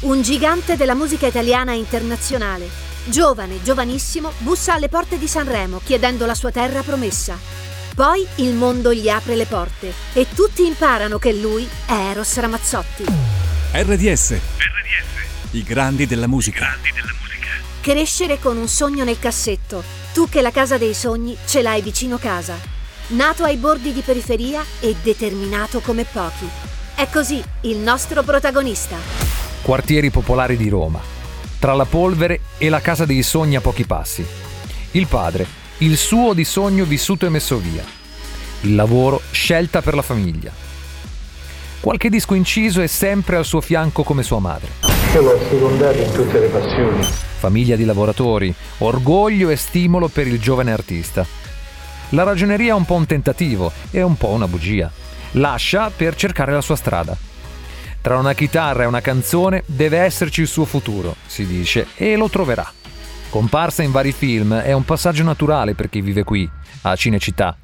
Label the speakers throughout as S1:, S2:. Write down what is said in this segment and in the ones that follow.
S1: un gigante della musica italiana internazionale. Giovane, giovanissimo, bussa alle porte di Sanremo chiedendo la sua terra promessa. Poi il mondo gli apre le porte e tutti imparano che lui è Eros Ramazzotti.
S2: RDS. RDS. I grandi della musica. I grandi della
S1: musica. Crescere con un sogno nel cassetto. Tu che la casa dei sogni ce l'hai vicino casa. Nato ai bordi di periferia e determinato come pochi. È così il nostro protagonista.
S3: Quartieri popolari di Roma. Tra la polvere e la casa dei sogni a pochi passi. Il padre, il suo di sogno vissuto e messo via. Il lavoro, scelta per la famiglia. Qualche disco inciso è sempre al suo fianco come sua madre.
S4: Io l'ho secondato in tutte le passioni.
S3: Famiglia di lavoratori, orgoglio e stimolo per il giovane artista. La ragioneria è un po' un tentativo e un po' una bugia lascia per cercare la sua strada. Tra una chitarra e una canzone deve esserci il suo futuro, si dice, e lo troverà. Comparsa in vari film è un passaggio naturale per chi vive qui, a Cinecittà.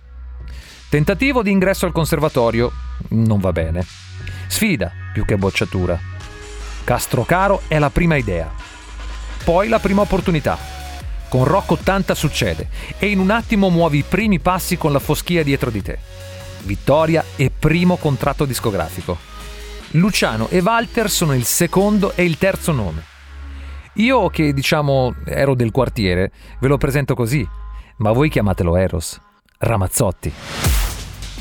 S3: Tentativo di ingresso al conservatorio non va bene. Sfida più che bocciatura. Castrocaro è la prima idea. Poi la prima opportunità. Con Rock 80 succede e in un attimo muovi i primi passi con la foschia dietro di te vittoria e primo contratto discografico. Luciano e Walter sono il secondo e il terzo nome. Io che diciamo ero del quartiere, ve lo presento così, ma voi chiamatelo Eros, Ramazzotti.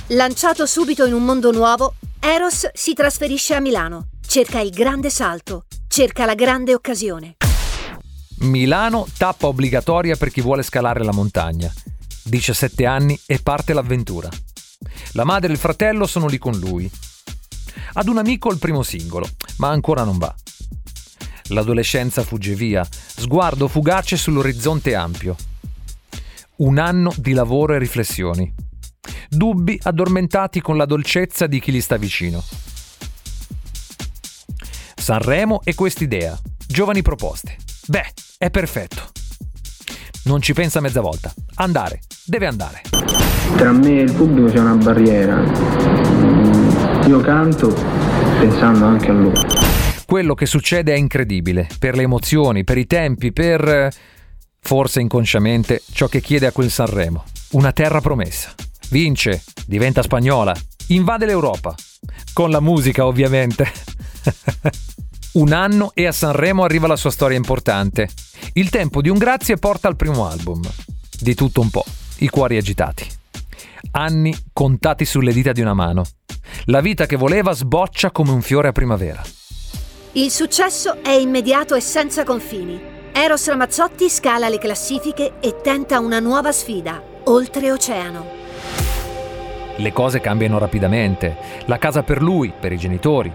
S1: Lanciato subito in un mondo nuovo, Eros si trasferisce a Milano, cerca il grande salto, cerca la grande occasione.
S3: Milano, tappa obbligatoria per chi vuole scalare la montagna. 17 anni e parte l'avventura. La madre e il fratello sono lì con lui. Ad un amico il primo singolo, ma ancora non va. L'adolescenza fugge via, sguardo fugace sull'orizzonte ampio. Un anno di lavoro e riflessioni. Dubbi addormentati con la dolcezza di chi gli sta vicino. Sanremo e quest'idea. Giovani proposte. Beh, è perfetto. Non ci pensa mezza volta. Andare, deve andare.
S4: Tra me e il pubblico c'è una barriera. Io canto pensando anche a lui.
S3: Quello che succede è incredibile, per le emozioni, per i tempi, per forse inconsciamente ciò che chiede a quel Sanremo. Una terra promessa. Vince, diventa spagnola, invade l'Europa. Con la musica, ovviamente. un anno e a Sanremo arriva la sua storia importante. Il tempo di un grazie porta al primo album. Di tutto un po', i cuori agitati. Anni contati sulle dita di una mano. La vita che voleva sboccia come un fiore a primavera.
S1: Il successo è immediato e senza confini. Eros Ramazzotti scala le classifiche e tenta una nuova sfida, oltreoceano.
S3: Le cose cambiano rapidamente. La casa per lui, per i genitori.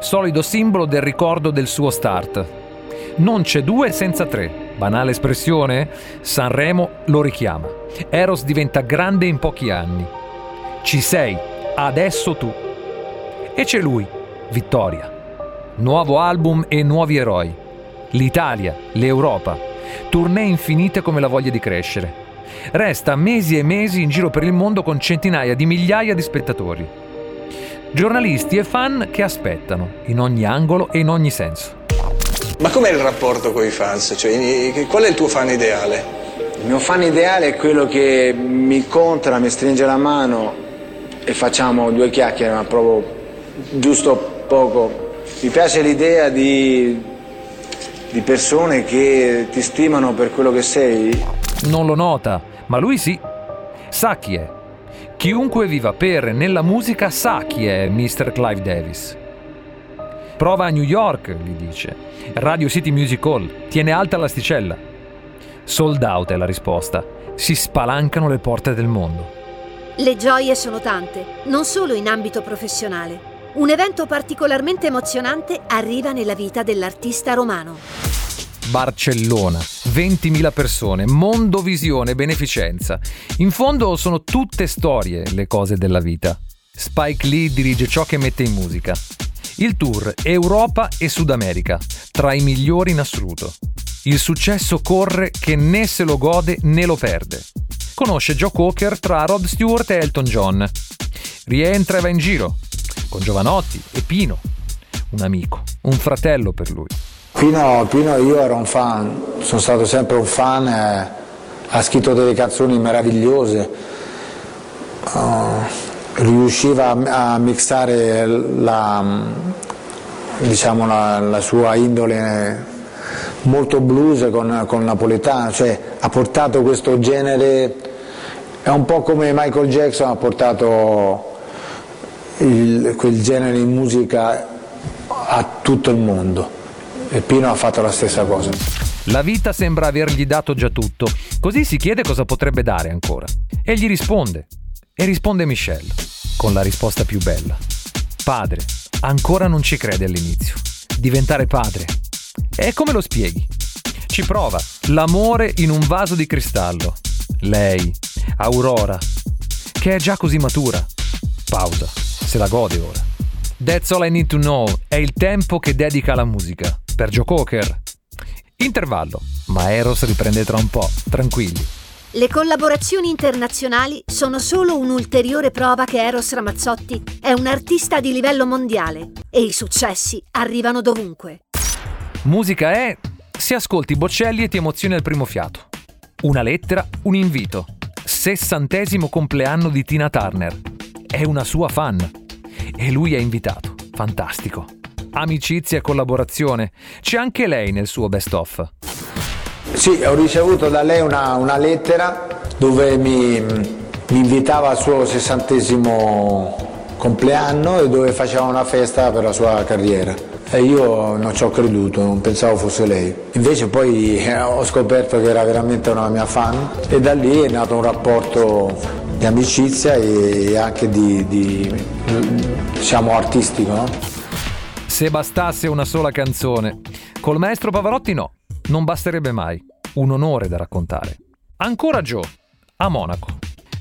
S3: Solido simbolo del ricordo del suo start. Non c'è due senza tre. Banale espressione? Sanremo lo richiama. Eros diventa grande in pochi anni. Ci sei, adesso tu. E c'è lui, Vittoria. Nuovo album e nuovi eroi. L'Italia, l'Europa. Tournée infinite come la voglia di crescere. Resta mesi e mesi in giro per il mondo con centinaia di migliaia di spettatori. Giornalisti e fan che aspettano, in ogni angolo e in ogni senso.
S5: Ma com'è il rapporto con i fans? Cioè, qual è il tuo fan ideale?
S4: Il mio fan ideale è quello che mi incontra, mi stringe la mano e facciamo due chiacchiere, ma proprio giusto poco. Mi piace l'idea di, di persone che ti stimano per quello che sei.
S3: Non lo nota, ma lui sì. Sa chi è. Chiunque viva per nella musica sa chi è Mr. Clive Davis. Prova a New York, gli dice. Radio City Music Hall. Tiene alta l'asticella. Sold out è la risposta. Si spalancano le porte del mondo.
S1: Le gioie sono tante, non solo in ambito professionale. Un evento particolarmente emozionante arriva nella vita dell'artista romano.
S3: Barcellona, 20.000 persone, mondovisione, beneficenza. In fondo sono tutte storie le cose della vita. Spike Lee dirige ciò che mette in musica. Il tour Europa e Sud America, tra i migliori in assoluto. Il successo corre che né se lo gode né lo perde. Conosce Joe Cocker tra Rod Stewart e Elton John. Rientra e va in giro, con Giovanotti e Pino. un amico, un fratello per lui.
S4: Pino, Pino io ero un fan, sono stato sempre un fan, eh, ha scritto delle canzoni meravigliose, uh, riusciva a, a mixare la, diciamo, la, la sua indole molto blues con, con napoletano, cioè ha portato questo genere, è un po' come Michael Jackson ha portato il, quel genere di musica a tutto il mondo e Pino ha fatto la stessa cosa.
S3: La vita sembra avergli dato già tutto, così si chiede cosa potrebbe dare ancora. E gli risponde. E risponde Michelle, con la risposta più bella. Padre, ancora non ci crede all'inizio. Diventare padre. E come lo spieghi? Ci prova. L'amore in un vaso di cristallo. Lei, Aurora, che è già così matura. Pausa. Se la gode ora. That's all I need to know è il tempo che dedica alla musica. Per Joe Cocker. Intervallo, ma Eros riprende tra un po', tranquilli.
S1: Le collaborazioni internazionali sono solo un'ulteriore prova che Eros Ramazzotti è un artista di livello mondiale e i successi arrivano dovunque.
S3: Musica è... Si ascolti Boccelli e ti emozioni al primo fiato. Una lettera, un invito. Sessantesimo compleanno di Tina Turner. È una sua fan. E lui è invitato. Fantastico. Amicizia e collaborazione. C'è anche lei nel suo best of.
S4: Sì, ho ricevuto da lei una, una lettera dove mi, mi invitava al suo sessantesimo compleanno e dove faceva una festa per la sua carriera. E io non ci ho creduto, non pensavo fosse lei. Invece poi eh, ho scoperto che era veramente una mia fan e da lì è nato un rapporto di amicizia e anche di, di diciamo artistico. No?
S3: Se bastasse una sola canzone. Col maestro Pavarotti no, non basterebbe mai. Un onore da raccontare. Ancora Joe, a Monaco.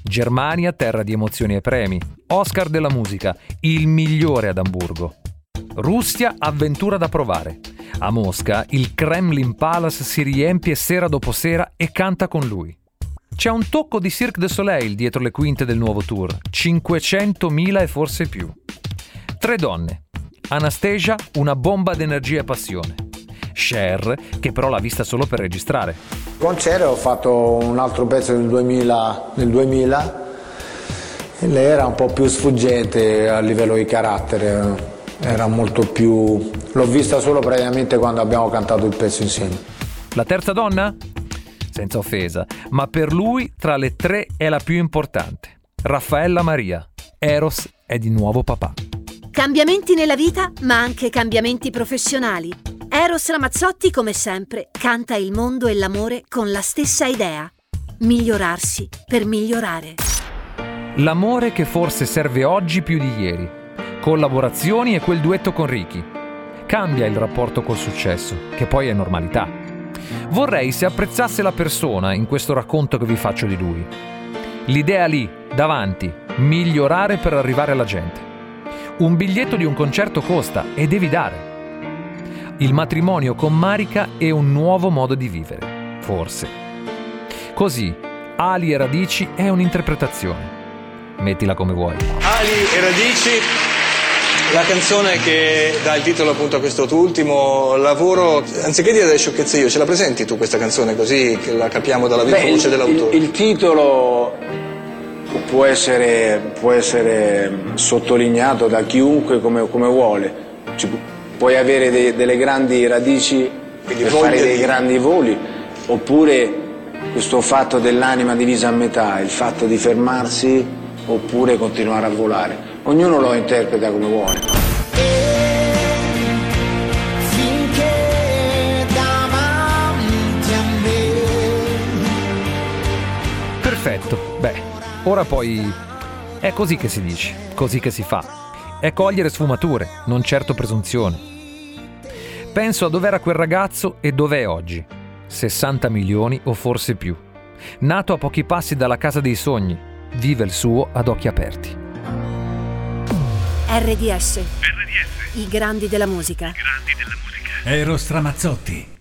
S3: Germania, terra di emozioni e premi. Oscar della musica, il migliore ad Amburgo. Russia, avventura da provare. A Mosca, il Kremlin Palace si riempie sera dopo sera e canta con lui. C'è un tocco di Cirque du Soleil dietro le quinte del nuovo tour, 500.000 e forse più. Tre donne. Anastasia, una bomba d'energia e passione. Cher, che però l'ha vista solo per registrare.
S4: Con Cher ho fatto un altro pezzo nel 2000, nel 2000 e lei era un po' più sfuggente a livello di carattere, era molto più... l'ho vista solo praticamente quando abbiamo cantato il pezzo insieme.
S3: La terza donna? Senza offesa, ma per lui tra le tre è la più importante. Raffaella Maria. Eros è di nuovo papà.
S1: Cambiamenti nella vita, ma anche cambiamenti professionali. Eros Ramazzotti, come sempre, canta il mondo e l'amore con la stessa idea. Migliorarsi per migliorare.
S3: L'amore che forse serve oggi più di ieri. Collaborazioni e quel duetto con Ricky. Cambia il rapporto col successo, che poi è normalità. Vorrei se apprezzasse la persona in questo racconto che vi faccio di lui. L'idea lì, davanti, migliorare per arrivare alla gente. Un biglietto di un concerto costa e devi dare. Il matrimonio con Marica è un nuovo modo di vivere, forse. Così, Ali e radici è un'interpretazione. Mettila come vuoi.
S5: Ali e radici, la canzone che dà il titolo appunto a questo tuo ultimo lavoro, anziché dire delle sciocchezze io, ce la presenti tu questa canzone così che la capiamo dalla
S4: Beh,
S5: voce dell'autore?
S4: il, il titolo può essere, può essere sottolineato da chiunque come, come vuole. Ci pu- puoi avere de- delle grandi radici
S5: Quindi
S4: per fare dei
S5: di-
S4: grandi voli, oppure questo fatto dell'anima divisa a metà, il fatto di fermarsi oppure continuare a volare. Ognuno lo interpreta come vuole.
S3: Perfetto. Beh, ora poi è così che si dice, così che si fa. È cogliere sfumature, non certo presunzione. Penso a dov'era quel ragazzo e dov'è oggi. 60 milioni o forse più. Nato a pochi passi dalla casa dei sogni, vive il suo ad occhi aperti.
S1: RDS. I grandi della musica.
S2: Eros Ramazzotti.